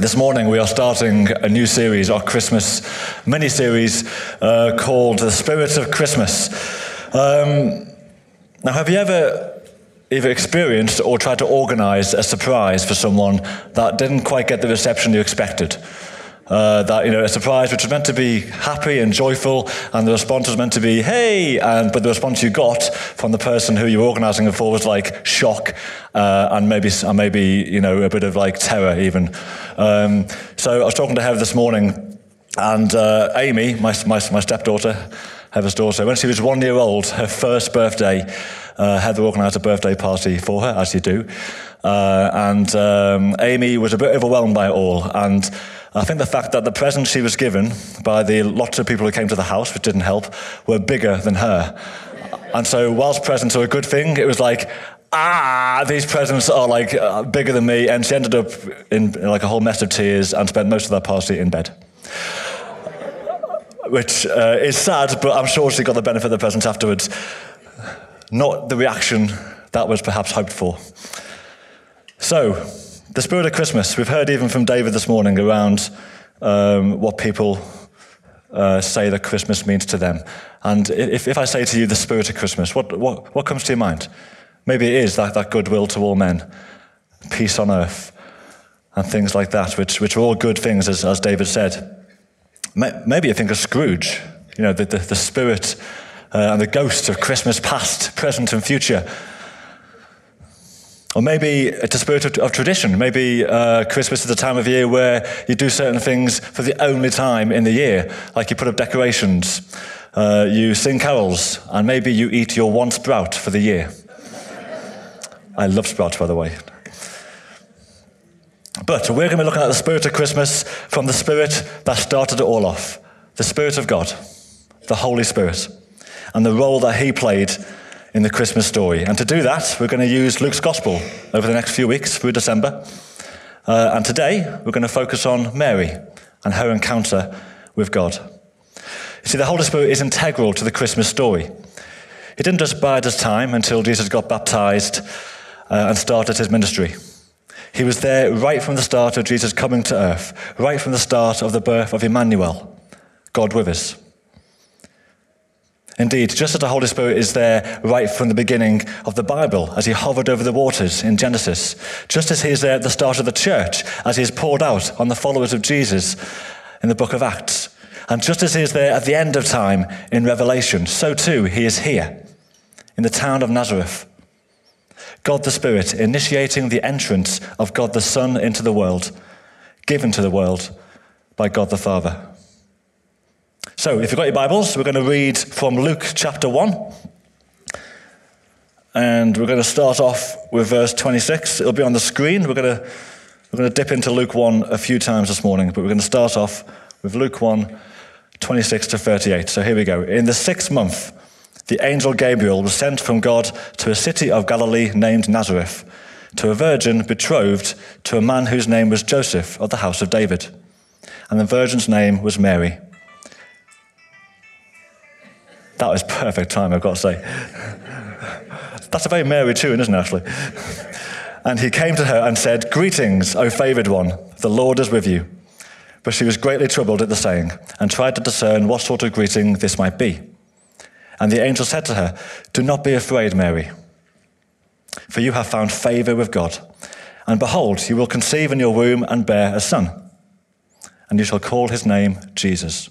This morning we are starting a new series, our Christmas mini series uh, called The Spirit of Christmas. Um, now, have you ever either experienced or tried to organize a surprise for someone that didn't quite get the reception you expected? Uh, that you know, a surprise which was meant to be happy and joyful, and the response was meant to be "Hey!" and but the response you got from the person who you were organising it for was like shock uh, and maybe and maybe you know a bit of like terror even. Um, so I was talking to Heather this morning, and uh, Amy, my, my my stepdaughter, Heather's daughter, when she was one year old, her first birthday, uh, Heather organised a birthday party for her, as you do, uh, and um, Amy was a bit overwhelmed by it all and. I think the fact that the presents she was given by the lots of people who came to the house, which didn't help, were bigger than her. And so, whilst presents are a good thing, it was like, ah, these presents are like uh, bigger than me. And she ended up in, like a whole mess of tears and spent most of that party in bed. Which uh, is sad, but I'm sure she got the benefit of the presents afterwards. Not the reaction that was perhaps hoped for. So, the spirit of Christmas. We've heard even from David this morning around um, what people uh, say that Christmas means to them. And if, if I say to you the spirit of Christmas, what, what, what comes to your mind? Maybe it is that, that goodwill to all men, peace on earth, and things like that, which, which are all good things, as, as David said. Maybe you think of Scrooge, you know, the, the, the spirit uh, and the ghost of Christmas past, present, and future or maybe it's a spirit of, of tradition. Maybe uh, Christmas is a time of year where you do certain things for the only time in the year, like you put up decorations, uh, you sing carols, and maybe you eat your one sprout for the year. I love sprouts, by the way. But we're going to be looking at the spirit of Christmas from the spirit that started it all off the Spirit of God, the Holy Spirit, and the role that He played in the Christmas story. And to do that, we're going to use Luke's Gospel over the next few weeks through December. Uh, and today, we're going to focus on Mary and her encounter with God. You see, the Holy Spirit is integral to the Christmas story. He didn't just bide his time until Jesus got baptized uh, and started his ministry. He was there right from the start of Jesus coming to earth, right from the start of the birth of Emmanuel, God with us. Indeed, just as the Holy Spirit is there right from the beginning of the Bible, as he hovered over the waters in Genesis, just as he is there at the start of the church, as he is poured out on the followers of Jesus in the book of Acts, and just as he is there at the end of time in Revelation, so too he is here in the town of Nazareth. God the Spirit initiating the entrance of God the Son into the world, given to the world by God the Father. So, if you've got your Bibles, we're going to read from Luke chapter 1. And we're going to start off with verse 26. It'll be on the screen. We're going to, we're going to dip into Luke 1 a few times this morning, but we're going to start off with Luke 1, 26 to 38. So here we go. In the sixth month, the angel Gabriel was sent from God to a city of Galilee named Nazareth, to a virgin betrothed to a man whose name was Joseph of the house of David. And the virgin's name was Mary. That was perfect time, I've got to say. That's a very Mary tune, isn't it, actually? And he came to her and said, Greetings, O favored one, the Lord is with you. But she was greatly troubled at the saying, and tried to discern what sort of greeting this might be. And the angel said to her, Do not be afraid, Mary, for you have found favor with God. And behold, you will conceive in your womb and bear a son, and you shall call his name Jesus.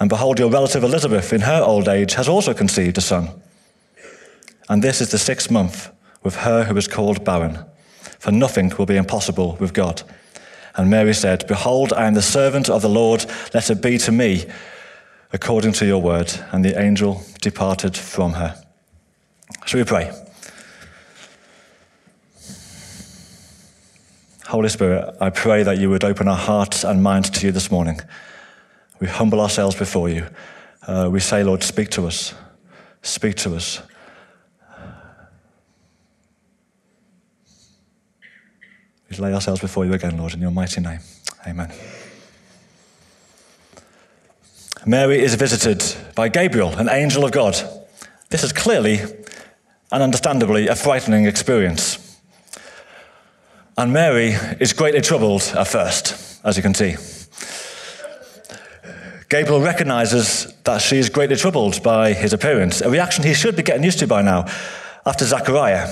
And behold, your relative Elizabeth, in her old age, has also conceived a son. And this is the sixth month with her who is called barren, for nothing will be impossible with God. And Mary said, Behold, I am the servant of the Lord, let it be to me according to your word. And the angel departed from her. Shall we pray? Holy Spirit, I pray that you would open our hearts and minds to you this morning. We humble ourselves before you. Uh, we say, Lord, speak to us. Speak to us. We lay ourselves before you again, Lord, in your mighty name. Amen. Mary is visited by Gabriel, an angel of God. This is clearly and understandably a frightening experience. And Mary is greatly troubled at first, as you can see. Gabriel recognizes that she is greatly troubled by his appearance, a reaction he should be getting used to by now, after Zechariah,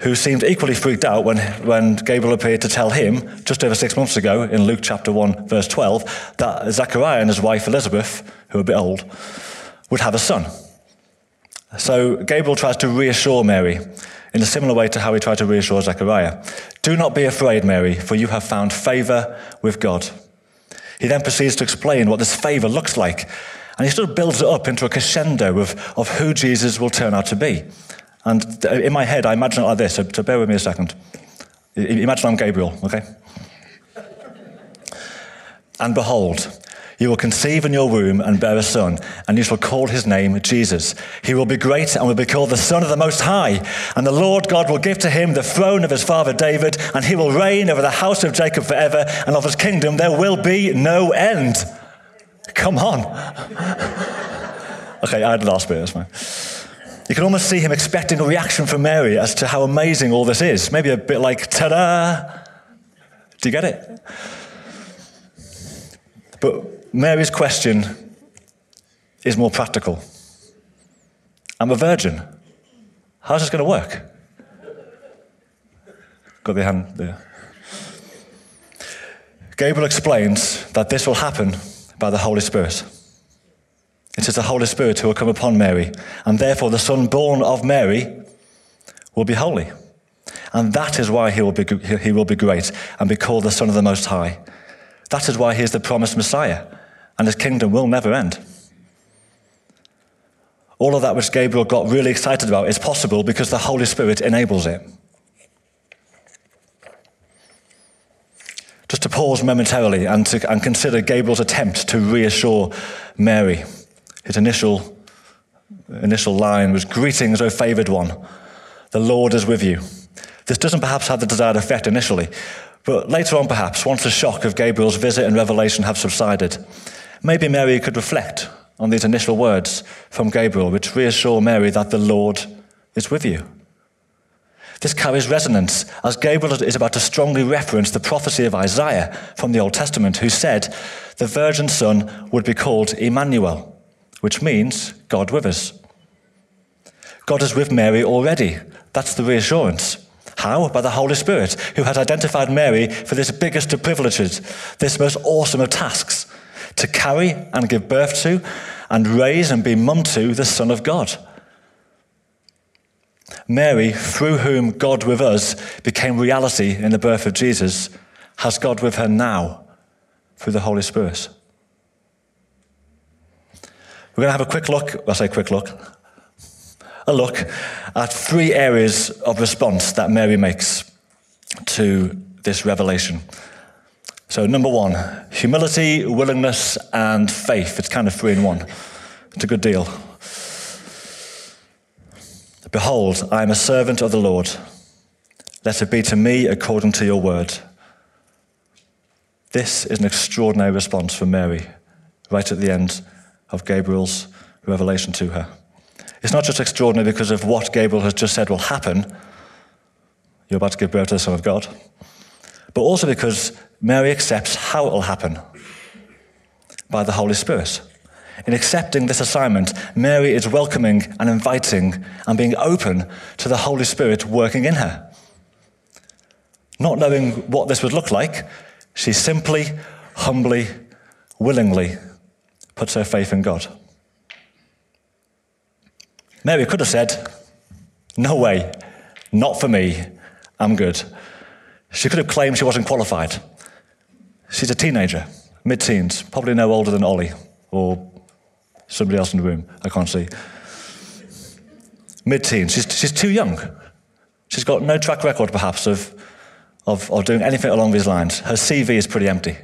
who seemed equally freaked out when, when Gabriel appeared to tell him, just over six months ago, in Luke chapter 1, verse 12, that Zechariah and his wife Elizabeth, who are a bit old, would have a son. So Gabriel tries to reassure Mary in a similar way to how he tried to reassure Zechariah. Do not be afraid, Mary, for you have found favor with God. He then proceeds to explain what this favor looks like, and he sort of builds it up into a crescendo of, of who Jesus will turn out to be. And in my head, I imagine it like this, so, so bear with me a second. Imagine I'm Gabriel, okay? And behold, you will conceive in your womb and bear a son, and you shall call his name Jesus. He will be great and will be called the Son of the Most High. And the Lord God will give to him the throne of his father David, and he will reign over the house of Jacob forever, and of his kingdom there will be no end. Come on. okay, I had the last bit, that's fine. You can almost see him expecting a reaction from Mary as to how amazing all this is. Maybe a bit like, ta da! Do you get it? But Mary's question is more practical. I'm a virgin. How's this going to work? Got the hand there. Gabriel explains that this will happen by the Holy Spirit. It is the Holy Spirit who will come upon Mary, and therefore the Son born of Mary will be holy. And that is why he will be, he will be great and be called the Son of the Most High. That is why he is the promised Messiah and his kingdom will never end. All of that which Gabriel got really excited about is possible because the Holy Spirit enables it. Just to pause momentarily and, to, and consider Gabriel's attempt to reassure Mary. His initial, initial line was Greetings, O favored one. The Lord is with you. This doesn't perhaps have the desired effect initially, but later on, perhaps, once the shock of Gabriel's visit and revelation have subsided, Maybe Mary could reflect on these initial words from Gabriel, which reassure Mary that the Lord is with you. This carries resonance as Gabriel is about to strongly reference the prophecy of Isaiah from the Old Testament, who said the virgin son would be called Emmanuel, which means God with us. God is with Mary already. That's the reassurance. How? By the Holy Spirit, who has identified Mary for this biggest of privileges, this most awesome of tasks to carry and give birth to and raise and be mum to the Son of God. Mary, through whom God with us became reality in the birth of Jesus, has God with her now through the Holy Spirit. We're going to have a quick look, I say quick look, a look at three areas of response that Mary makes to this revelation. So, number one, humility, willingness, and faith. It's kind of three in one. It's a good deal. Behold, I am a servant of the Lord. Let it be to me according to your word. This is an extraordinary response from Mary, right at the end of Gabriel's revelation to her. It's not just extraordinary because of what Gabriel has just said will happen. You're about to give birth to the Son of God but also because Mary accepts how it will happen by the Holy Spirit. In accepting this assignment, Mary is welcoming and inviting and being open to the Holy Spirit working in her. Not knowing what this would look like, she simply, humbly, willingly puts her faith in God. Mary could have said, No way, not for me, I'm good. She could have claimed she wasn't qualified. She's a teenager, mid teens, probably no older than Ollie or somebody else in the room. I can't see. Mid teens. She's, she's too young. She's got no track record, perhaps, of, of, of doing anything along these lines. Her CV is pretty empty.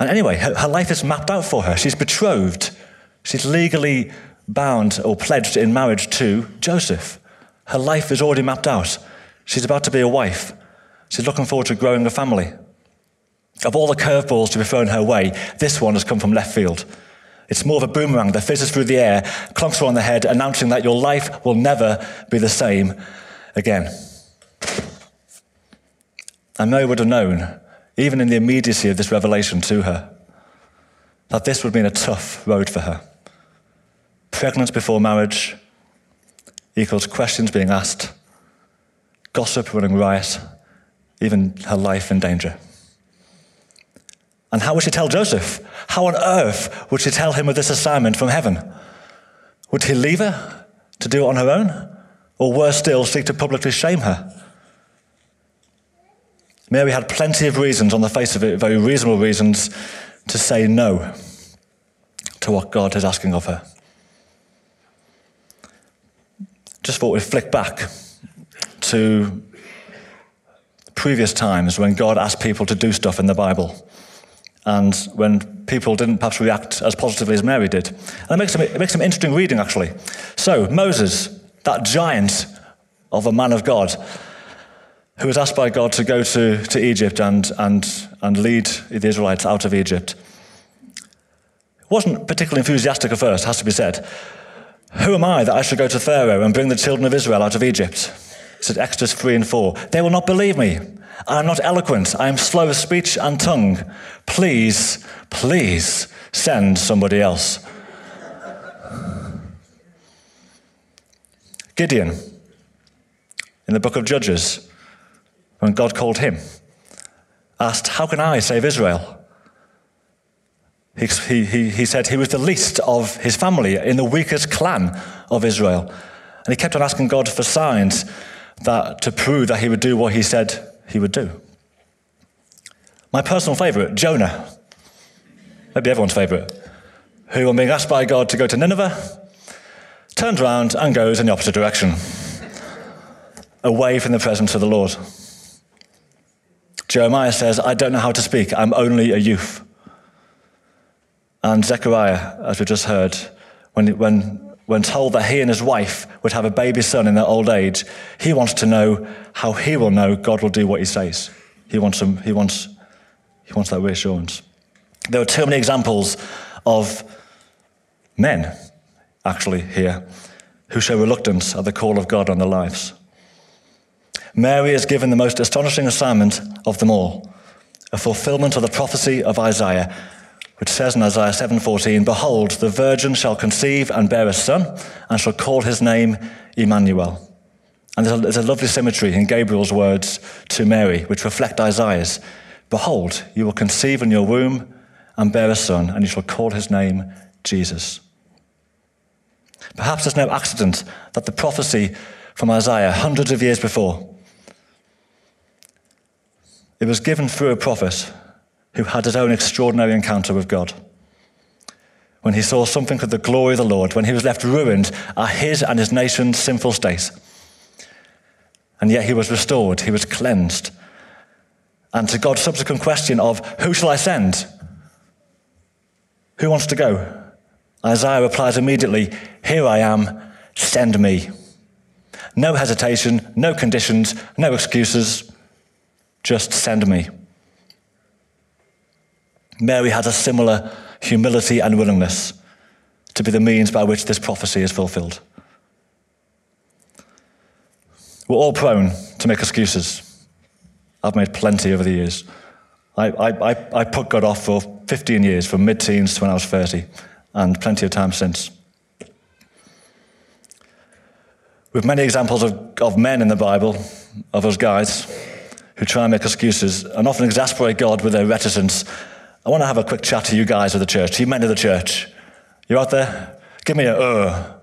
And anyway, her, her life is mapped out for her. She's betrothed. She's legally bound or pledged in marriage to Joseph. Her life is already mapped out. She's about to be a wife. She's looking forward to growing a family. Of all the curveballs to be thrown her way, this one has come from left field. It's more of a boomerang that fizzes through the air, clunks her on the head, announcing that your life will never be the same again. And Mary would have known, even in the immediacy of this revelation to her, that this would have been a tough road for her. Pregnant before marriage equals questions being asked, gossip running riot, even her life in danger. And how would she tell Joseph? How on earth would she tell him of this assignment from heaven? Would he leave her to do it on her own? Or worse still, seek to publicly shame her? Mary had plenty of reasons on the face of it, very reasonable reasons, to say no to what God is asking of her. Just thought we'd flick back to previous times when God asked people to do stuff in the Bible and when people didn't perhaps react as positively as Mary did. And it makes some, it makes some interesting reading, actually. So, Moses, that giant of a man of God, who was asked by God to go to, to Egypt and, and, and lead the Israelites out of Egypt, wasn't particularly enthusiastic at first, has to be said. Who am I that I should go to Pharaoh and bring the children of Israel out of Egypt? Said Exodus 3 and 4. They will not believe me. I am not eloquent. I am slow of speech and tongue. Please, please send somebody else. Gideon, in the book of Judges, when God called him, asked, How can I save Israel? He, he, he said he was the least of his family in the weakest clan of Israel. And he kept on asking God for signs that to prove that he would do what he said he would do. My personal favorite, Jonah, maybe everyone's favorite, who, on being asked by God to go to Nineveh, turns around and goes in the opposite direction, away from the presence of the Lord. Jeremiah says, I don't know how to speak, I'm only a youth. And Zechariah, as we just heard, when, when when told that he and his wife would have a baby son in their old age, he wants to know how he will know God will do what he says. He wants, him, he wants, he wants that reassurance. There are too many examples of men, actually, here, who show reluctance at the call of God on their lives. Mary is given the most astonishing assignment of them all a fulfillment of the prophecy of Isaiah which says in Isaiah 7:14, "Behold, the virgin shall conceive and bear a son, and shall call his name Emmanuel." And there's a, there's a lovely symmetry in Gabriel's words to Mary, which reflect Isaiah's. Behold, you will conceive in your womb and bear a son, and you shall call his name Jesus. Perhaps it's no accident that the prophecy from Isaiah, hundreds of years before, it was given through a prophet who had his own extraordinary encounter with God. When he saw something of the glory of the Lord, when he was left ruined at his and his nation's sinful state. And yet he was restored, he was cleansed. And to God's subsequent question of, Who shall I send? Who wants to go? Isaiah replies immediately, Here I am, send me. No hesitation, no conditions, no excuses, just send me. Mary had a similar humility and willingness to be the means by which this prophecy is fulfilled. We're all prone to make excuses. I've made plenty over the years. I, I, I put God off for 15 years, from mid teens to when I was 30, and plenty of time since. With many examples of, of men in the Bible, of us guys, who try and make excuses and often exasperate God with their reticence I want to have a quick chat to you guys of the church, to you men of the church. You out there? Give me a uh.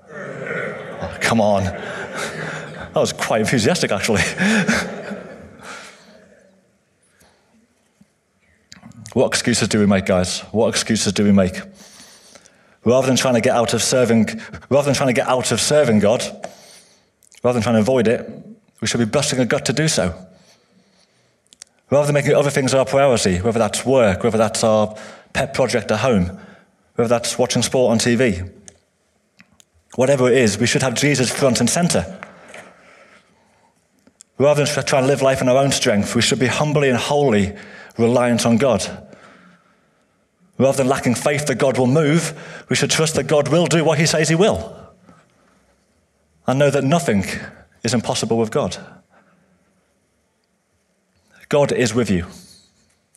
Oh, come on. That was quite enthusiastic, actually. what excuses do we make, guys? What excuses do we make? Rather than trying to get out of serving, rather than trying to get out of serving God, rather than trying to avoid it, We should be busting a gut to do so. Rather than making other things our priority, whether that's work, whether that's our pet project at home, whether that's watching sport on TV. Whatever it is, we should have Jesus front and center. Rather than trying to live life in our own strength, we should be humbly and wholly reliant on God. Rather than lacking faith that God will move, we should trust that God will do what he says he will. And know that nothing is impossible with God. God is with you.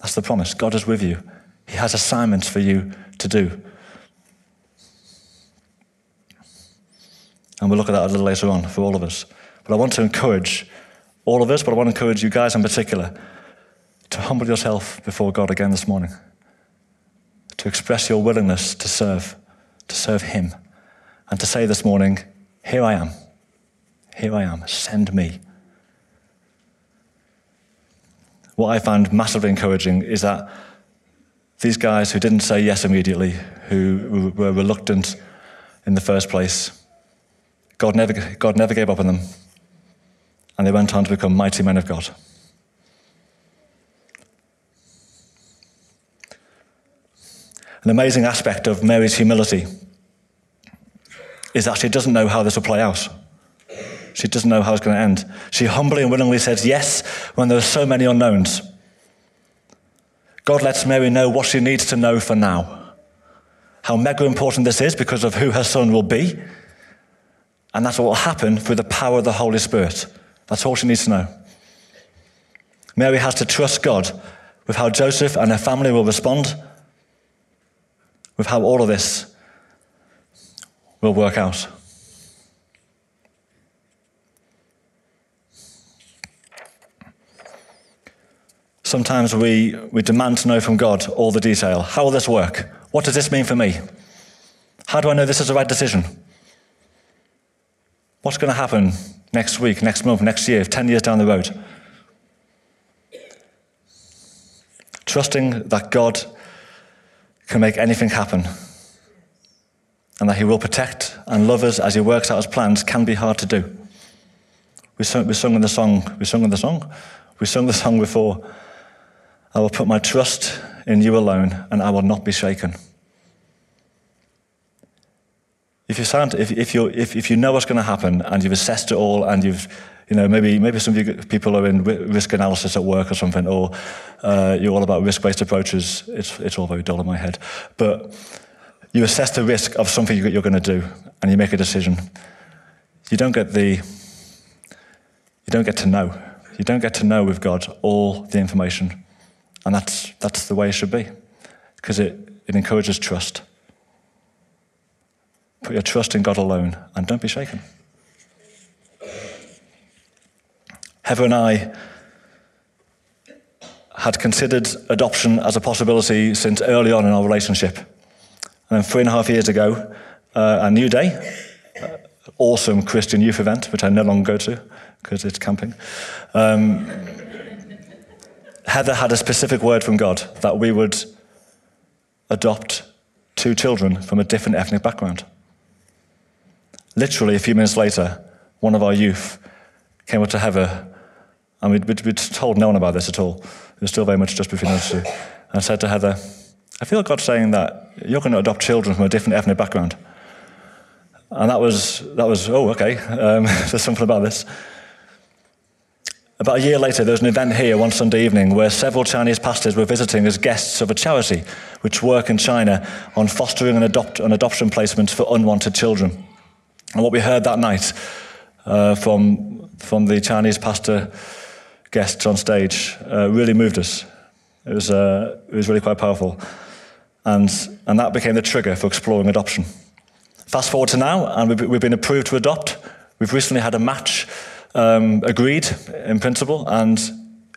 That's the promise. God is with you. He has assignments for you to do. And we'll look at that a little later on for all of us. But I want to encourage all of us, but I want to encourage you guys in particular to humble yourself before God again this morning to express your willingness to serve, to serve Him, and to say this morning, Here I am. Here I am. Send me. What I found massively encouraging is that these guys who didn't say yes immediately, who were reluctant in the first place, God never, God never gave up on them, and they went on to become mighty men of God. An amazing aspect of Mary's humility is that she doesn't know how this will play out. She doesn't know how it's going to end. She humbly and willingly says yes when there are so many unknowns. God lets Mary know what she needs to know for now. How mega important this is because of who her son will be. And that's what will happen through the power of the Holy Spirit. That's all she needs to know. Mary has to trust God with how Joseph and her family will respond with how all of this will work out. Sometimes we, we demand to know from God all the detail. How will this work? What does this mean for me? How do I know this is the right decision? What's going to happen next week, next month, next year, 10 years down the road? Trusting that God can make anything happen. And that He will protect and love us as He works out His plans can be hard to do. We sung, we sung in the song, we sung in the song, we sung the song before. I will put my trust in you alone and I will not be shaken. If you, sound, if, if, you if, if you know what's going to happen and you've assessed it all and you've you know, maybe, maybe some of you people are in risk analysis at work or something, or uh, you're all about risk-based approaches. It's, it's all very dull in my head. But you assess the risk of something you're going to do, and you make a decision. You don't get the, you don't get to know. You don't get to know with God all the information. And that's, that's the way it should be, because it, it encourages trust. Put your trust in God alone, and don't be shaken. Heather and I had considered adoption as a possibility since early on in our relationship. And then three and a half years ago, uh, a new day, uh, awesome Christian youth event, which I no longer go to because it's camping. Um, Heather had a specific word from God that we would adopt two children from a different ethnic background. Literally, a few minutes later, one of our youth came up to Heather and we'd, we'd, we'd, told no one about this at all. It was still very much just between us two. And said to Heather, I feel God saying that you're going to adopt children from a different ethnic background. And that was, that was oh, okay, um, there's something about this. About a year later, there was an event here one Sunday evening where several Chinese pastors were visiting as guests of a charity which work in China on fostering and, adopt, and adoption placements for unwanted children. And what we heard that night uh, from, from the Chinese pastor guests on stage uh, really moved us. It was, uh, it was really quite powerful. And, and that became the trigger for exploring adoption. Fast forward to now, and we've, we've been approved to adopt. We've recently had a match um, agreed in principle, and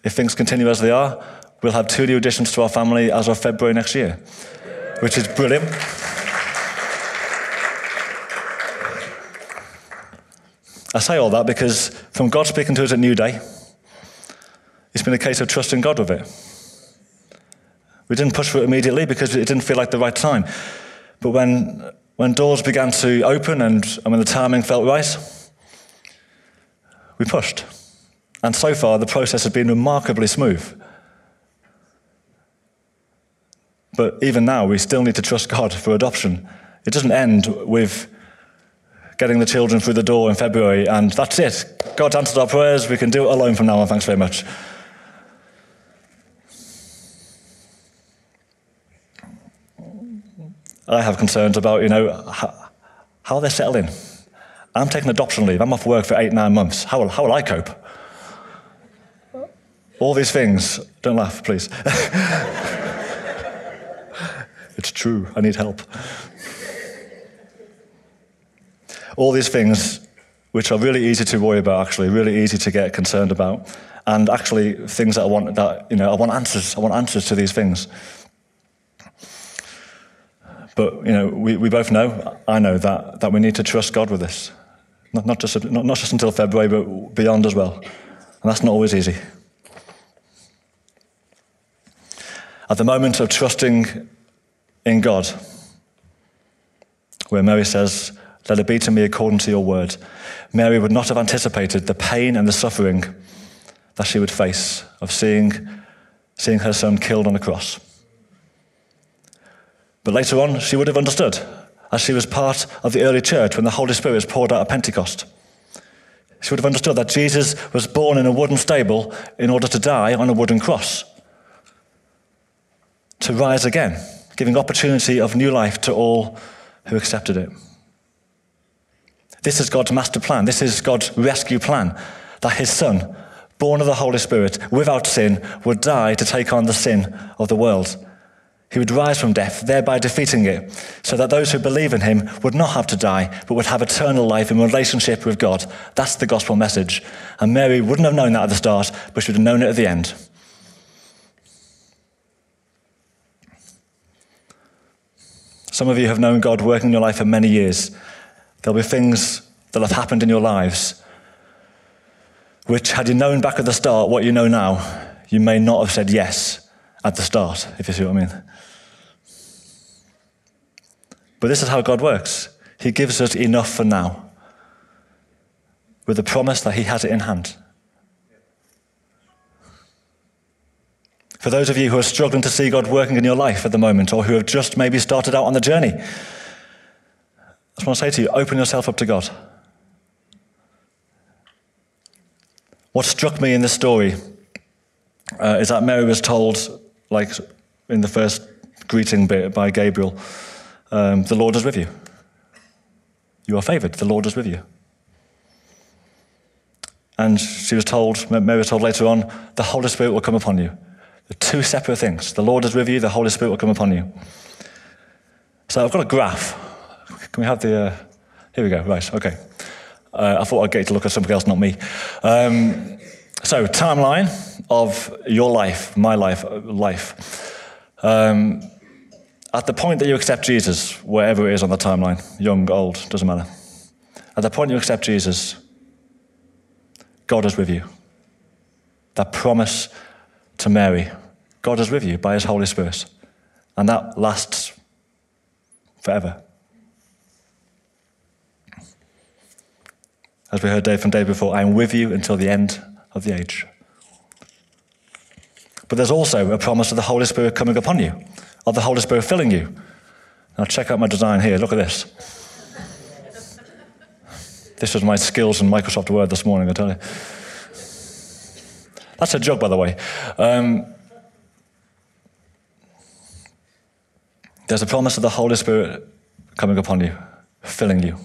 if things continue as they are, we'll have two new additions to our family as of February next year, which is brilliant. I say all that because from God speaking to us at New Day, it's been a case of trusting God with it. We didn't push for it immediately because it didn't feel like the right time. But when, when doors began to open and, and when the timing felt right, we pushed. And so far, the process has been remarkably smooth. But even now, we still need to trust God for adoption. It doesn't end with getting the children through the door in February and that's it. God answered our prayers. We can do it alone from now on. Thanks very much. I have concerns about, you know, how, how they settle in. I'm taking adoption leave. I'm off work for eight, nine months. How will, how will I cope? All these things. Don't laugh, please. it's true. I need help. All these things, which are really easy to worry about, actually, really easy to get concerned about, and actually things that I want that you know I want answers. I want answers to these things. But you know, we, we both know, I know that, that we need to trust God with this. Not, not, just, not, not just until February, but beyond as well. And that's not always easy. At the moment of trusting in God, where Mary says, Let it be to me according to your word, Mary would not have anticipated the pain and the suffering that she would face of seeing, seeing her son killed on a cross. But later on, she would have understood, as she was part of the early church when the Holy Spirit was poured out at Pentecost. She would have understood that Jesus was born in a wooden stable in order to die on a wooden cross, to rise again, giving opportunity of new life to all who accepted it. This is God's master plan. This is God's rescue plan that his son, born of the Holy Spirit, without sin, would die to take on the sin of the world he would rise from death, thereby defeating it, so that those who believe in him would not have to die, but would have eternal life in relationship with God. That's the gospel message. And Mary wouldn't have known that at the start, but she would have known it at the end. Some of you have known God working in your life for many years. There'll be things that have happened in your lives which, had you known back at the start what you know now, you may not have said yes at the start, if you see what I mean. But this is how God works He gives us enough for now, with the promise that He has it in hand. For those of you who are struggling to see God working in your life at the moment, or who have just maybe started out on the journey, I just want to say to you open yourself up to God. What struck me in this story uh, is that Mary was told, like in the first greeting bit by Gabriel, um, the Lord is with you. You are favored, the Lord is with you. And she was told, Mary was told later on, the Holy Spirit will come upon you. The two separate things. The Lord is with you, the Holy Spirit will come upon you. So I've got a graph. Can we have the. Uh, here we go, right, okay. Uh, I thought I'd get to look at something else, not me. Um, so, timeline of your life, my life, life. Um, at the point that you accept Jesus, wherever it is on the timeline, young, old, doesn't matter. At the point you accept Jesus, God is with you. That promise to Mary, God is with you by his Holy Spirit. And that lasts forever. As we heard day from day before, I am with you until the end of the age. But there's also a promise of the Holy Spirit coming upon you of the Holy Spirit filling you. Now, check out my design here. Look at this. This was my skills in Microsoft Word this morning, I tell you. That's a joke, by the way. Um, there's a promise of the Holy Spirit coming upon you, filling you.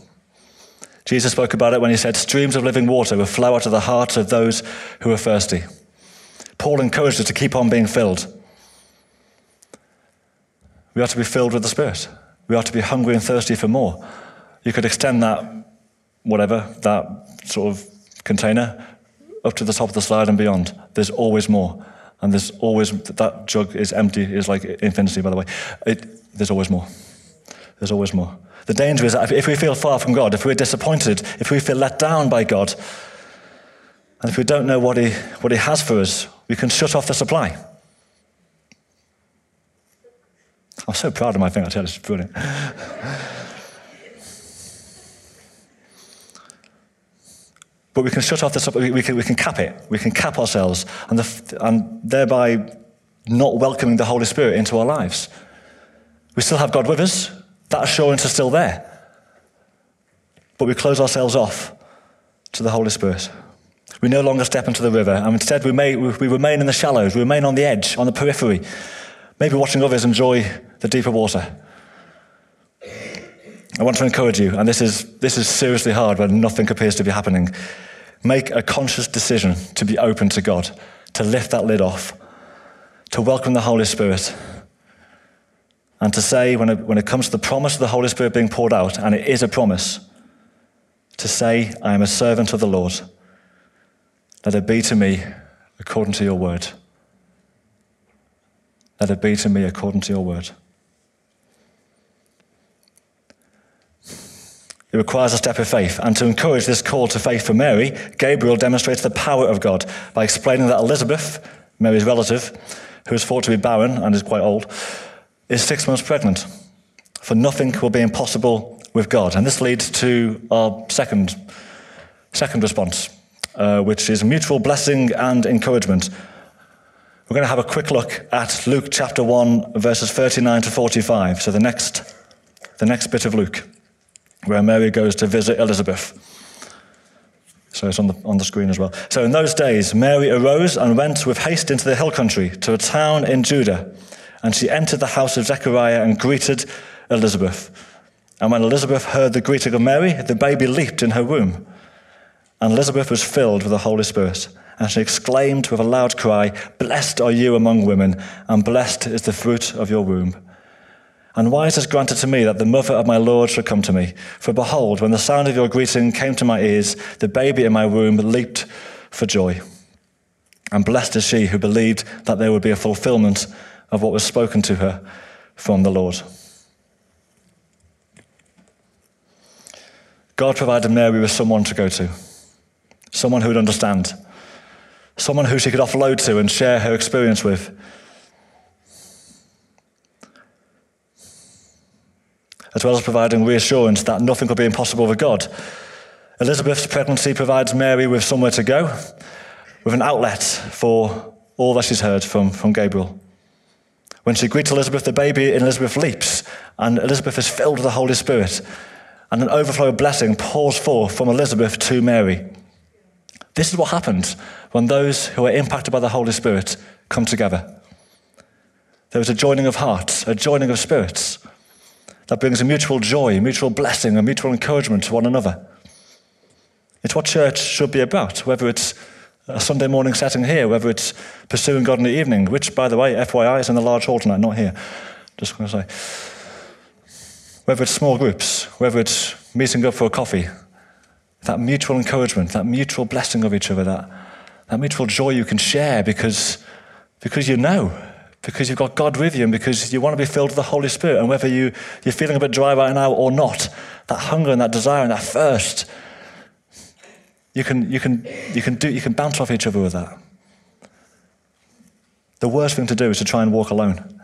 Jesus spoke about it when he said, Streams of living water will flow out of the hearts of those who are thirsty. Paul encouraged us to keep on being filled. We are to be filled with the Spirit. We are to be hungry and thirsty for more. You could extend that, whatever, that sort of container up to the top of the slide and beyond. There's always more. And there's always, that jug is empty, is like infinity, by the way. It, there's always more. There's always more. The danger is that if we feel far from God, if we're disappointed, if we feel let down by God, and if we don't know what He, what he has for us, we can shut off the supply. I'm so proud of my thing, I tell you, it's brilliant. but we can shut off the, supply, we can, we can cap it. We can cap ourselves and, the, and thereby not welcoming the Holy Spirit into our lives. We still have God with us. That assurance is still there. But we close ourselves off to the Holy Spirit. We no longer step into the river, and instead we, may, we remain in the shallows, we remain on the edge, on the periphery, maybe watching others enjoy the deeper water. I want to encourage you, and this is, this is seriously hard when nothing appears to be happening. Make a conscious decision to be open to God, to lift that lid off, to welcome the Holy Spirit, and to say, when it, when it comes to the promise of the Holy Spirit being poured out, and it is a promise, to say, I am a servant of the Lord. Let it be to me according to your word. Let it be to me according to your word. It requires a step of faith. And to encourage this call to faith for Mary, Gabriel demonstrates the power of God by explaining that Elizabeth, Mary's relative, who is thought to be barren and is quite old, is six months pregnant. For nothing will be impossible with God. And this leads to our second, second response, uh, which is mutual blessing and encouragement. We're going to have a quick look at Luke chapter 1, verses 39 to 45. So the next, the next bit of Luke where Mary goes to visit Elizabeth. So it's on the, on the screen as well. So in those days, Mary arose and went with haste into the hill country to a town in Judah. And she entered the house of Zechariah and greeted Elizabeth. And when Elizabeth heard the greeting of Mary, the baby leaped in her womb. And Elizabeth was filled with the Holy Spirit. And she exclaimed with a loud cry, Blessed are you among women, and blessed is the fruit of your womb. And why is this granted to me that the mother of my Lord should come to me? For behold, when the sound of your greeting came to my ears, the baby in my womb leaped for joy. And blessed is she who believed that there would be a fulfillment of what was spoken to her from the Lord. God provided Mary with someone to go to, someone who would understand, someone who she could offload to and share her experience with. as well as providing reassurance that nothing could be impossible with God. Elizabeth's pregnancy provides Mary with somewhere to go, with an outlet for all that she's heard from, from Gabriel. When she greets Elizabeth, the baby in Elizabeth leaps, and Elizabeth is filled with the Holy Spirit, and an overflow of blessing pours forth from Elizabeth to Mary. This is what happens when those who are impacted by the Holy Spirit come together. There is a joining of hearts, a joining of spirits that brings a mutual joy, mutual blessing, a mutual encouragement to one another. It's what church should be about, whether it's a Sunday morning setting here, whether it's pursuing God in the evening, which, by the way, FYI, is in the large hall tonight, not here. Just going to say. Whether it's small groups, whether it's meeting up for a coffee, that mutual encouragement, that mutual blessing of each other, that, that mutual joy you can share because, because you know because you've got God with you and because you want to be filled with the Holy Spirit. And whether you, you're feeling a bit dry right now or not, that hunger and that desire and that thirst, you can, you can, you can, do, you can bounce off each other with that. The worst thing to do is to try and walk alone.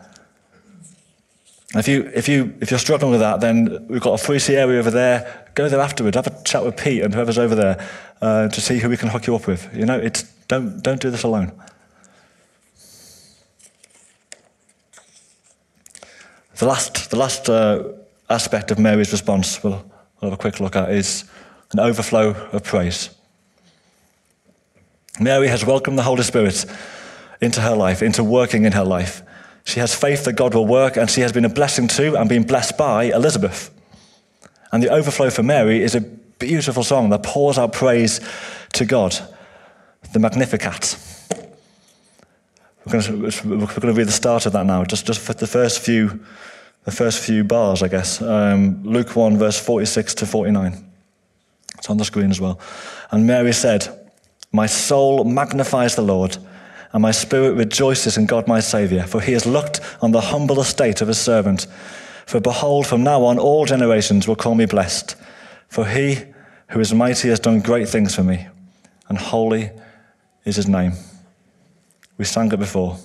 If, you, if, you, if you're struggling with that, then we've got a free C area over there. Go there afterwards. Have a chat with Pete and whoever's over there uh, to see who we can hook you up with. You know, it's, don't, don't do this alone. The last, the last uh, aspect of Mary's response we'll, we'll have a quick look at is an overflow of praise. Mary has welcomed the Holy Spirit into her life, into working in her life. She has faith that God will work, and she has been a blessing to and been blessed by Elizabeth. And the overflow for Mary is a beautiful song that pours out praise to God, the Magnificat. We're going, to, we're going to read the start of that now, just, just for the first few, the first few bars, I guess. Um, Luke 1, verse 46 to 49. It's on the screen as well. And Mary said, My soul magnifies the Lord, and my spirit rejoices in God my Saviour, for he has looked on the humble estate of his servant. For behold, from now on all generations will call me blessed, for he who is mighty has done great things for me, and holy is his name. We sang it before.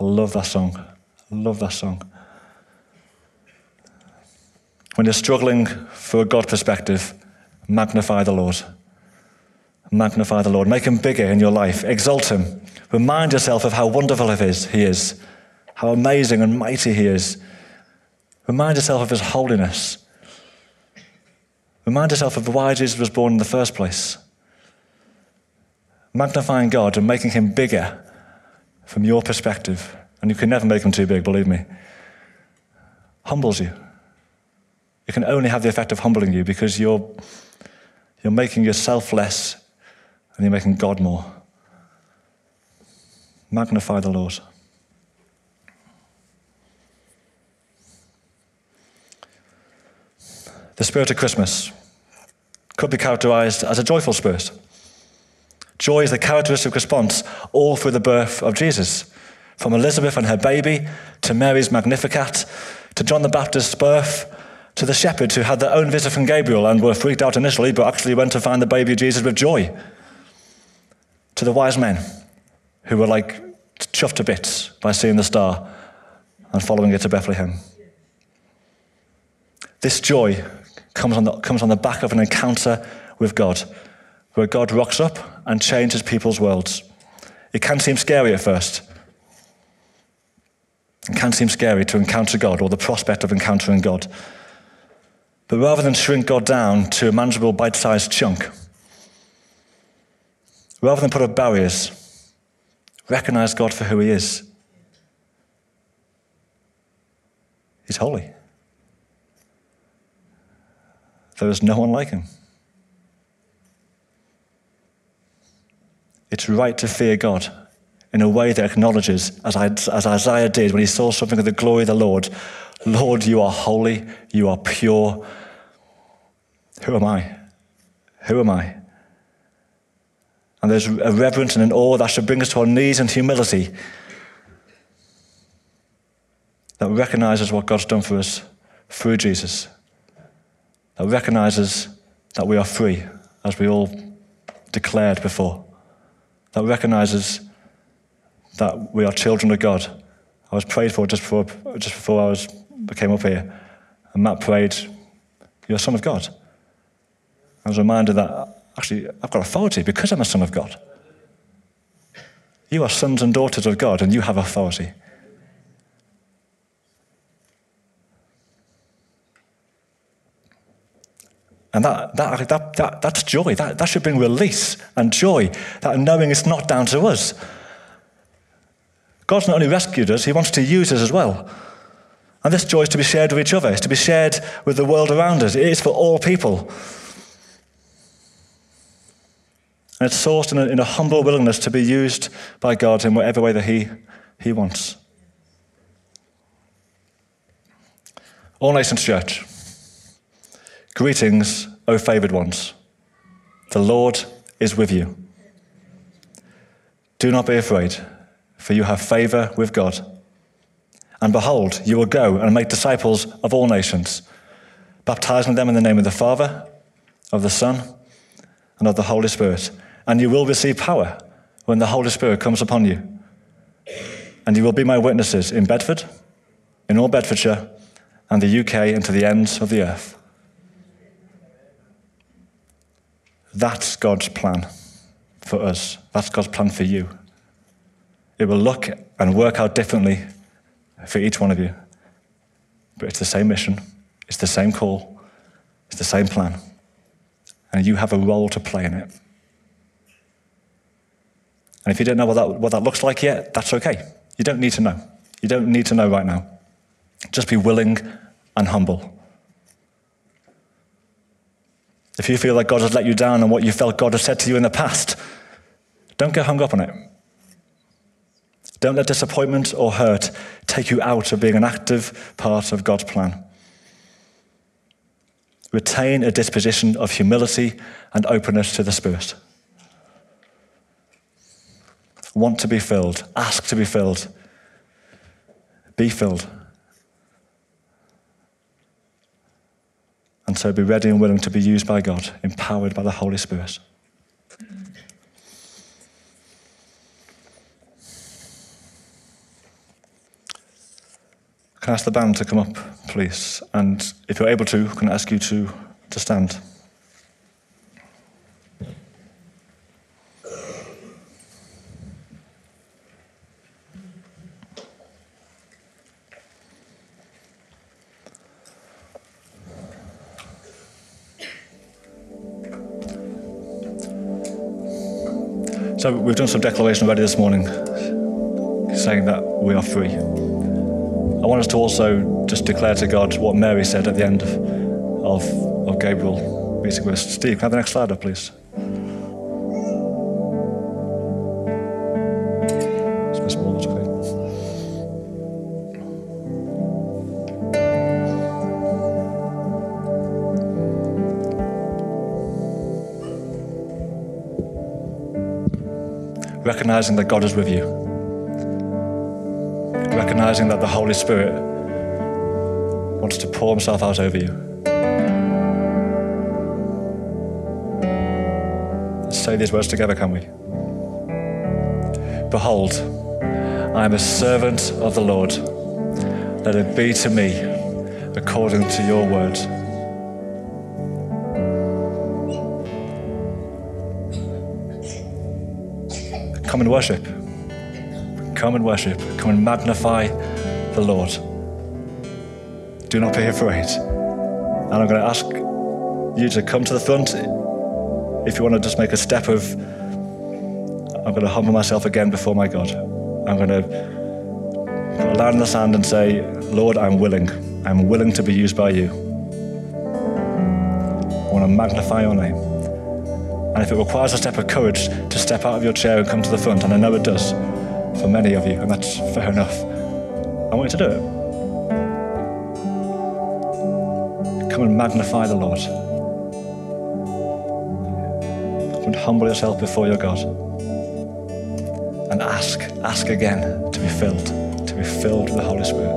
I love that song. I love that song. When you're struggling for a God perspective, magnify the Lord. Magnify the Lord. Make him bigger in your life. Exalt him. Remind yourself of how wonderful he is, how amazing and mighty he is. Remind yourself of his holiness. Remind yourself of why Jesus was born in the first place. Magnifying God and making him bigger from your perspective, and you can never make him too big, believe me, humbles you. It can only have the effect of humbling you because you're, you're making yourself less and you're making God more. Magnify the Lord. The spirit of Christmas could be characterized as a joyful spirit. Joy is the characteristic response all through the birth of Jesus. From Elizabeth and her baby, to Mary's Magnificat, to John the Baptist's birth, to the shepherds who had their own visit from Gabriel and were freaked out initially, but actually went to find the baby Jesus with joy. To the wise men who were like chuffed to bits by seeing the star and following it to Bethlehem. This joy comes on, the, comes on the back of an encounter with God, where God rocks up and changes people's worlds. It can seem scary at first. It can seem scary to encounter God or the prospect of encountering God. But rather than shrink God down to a manageable bite sized chunk, rather than put up barriers, recognize God for who He is. He's holy. There is no one like him. It's right to fear God in a way that acknowledges, as, as Isaiah did when he saw something of the glory of the Lord, Lord, you are holy, you are pure. Who am I? Who am I? And there's a reverence and an awe that should bring us to our knees in humility that recognizes what God's done for us through Jesus that recognizes that we are free, as we all declared before, that recognizes that we are children of God. I was prayed for just before, just before I was, came up here, and Matt prayed, You're a son of God. I was reminded that actually I've got authority because I'm a son of God. You are sons and daughters of God, and you have authority. And that, that, that, that, that's joy. That, that should bring release and joy, that knowing it's not down to us. God's not only rescued us, He wants to use us as well. And this joy is to be shared with each other, it's to be shared with the world around us. It is for all people. And it's sourced in a, in a humble willingness to be used by God in whatever way that He, he wants. All Nations Church. Greetings, O favored ones. The Lord is with you. Do not be afraid, for you have favor with God. And behold, you will go and make disciples of all nations, baptizing them in the name of the Father, of the Son, and of the Holy Spirit. And you will receive power when the Holy Spirit comes upon you. And you will be my witnesses in Bedford, in all Bedfordshire, and the UK, and to the ends of the earth. That's God's plan for us. That's God's plan for you. It will look and work out differently for each one of you. But it's the same mission, it's the same call, it's the same plan. And you have a role to play in it. And if you don't know what that, what that looks like yet, that's okay. You don't need to know. You don't need to know right now. Just be willing and humble. If you feel like God has let you down on what you felt God has said to you in the past, don't get hung up on it. Don't let disappointment or hurt take you out of being an active part of God's plan. Retain a disposition of humility and openness to the Spirit. Want to be filled, ask to be filled, be filled. And so be ready and willing to be used by God, empowered by the Holy Spirit. Can I ask the band to come up, please? And if you're able to, can I ask you to, to stand? So we've done some declaration already this morning, saying that we are free. I want us to also just declare to God what Mary said at the end of, of, of Gabriel meeting with. Steve, can I have the next slide up, please? Recognizing that God is with you, recognizing that the Holy Spirit wants to pour Himself out over you. Let's say these words together, can we? Behold, I am a servant of the Lord. Let it be to me according to your word. Come and worship. Come and worship. Come and magnify the Lord. Do not be afraid. And I'm going to ask you to come to the front. If you want to just make a step of, I'm going to humble myself again before my God. I'm going to put a line in the sand and say, Lord, I'm willing. I'm willing to be used by you. I want to magnify your name. And if it requires a step of courage to step out of your chair and come to the front, and I know it does for many of you, and that's fair enough, I want you to do it. Come and magnify the Lord. Come and humble yourself before your God. And ask, ask again to be filled, to be filled with the Holy Spirit.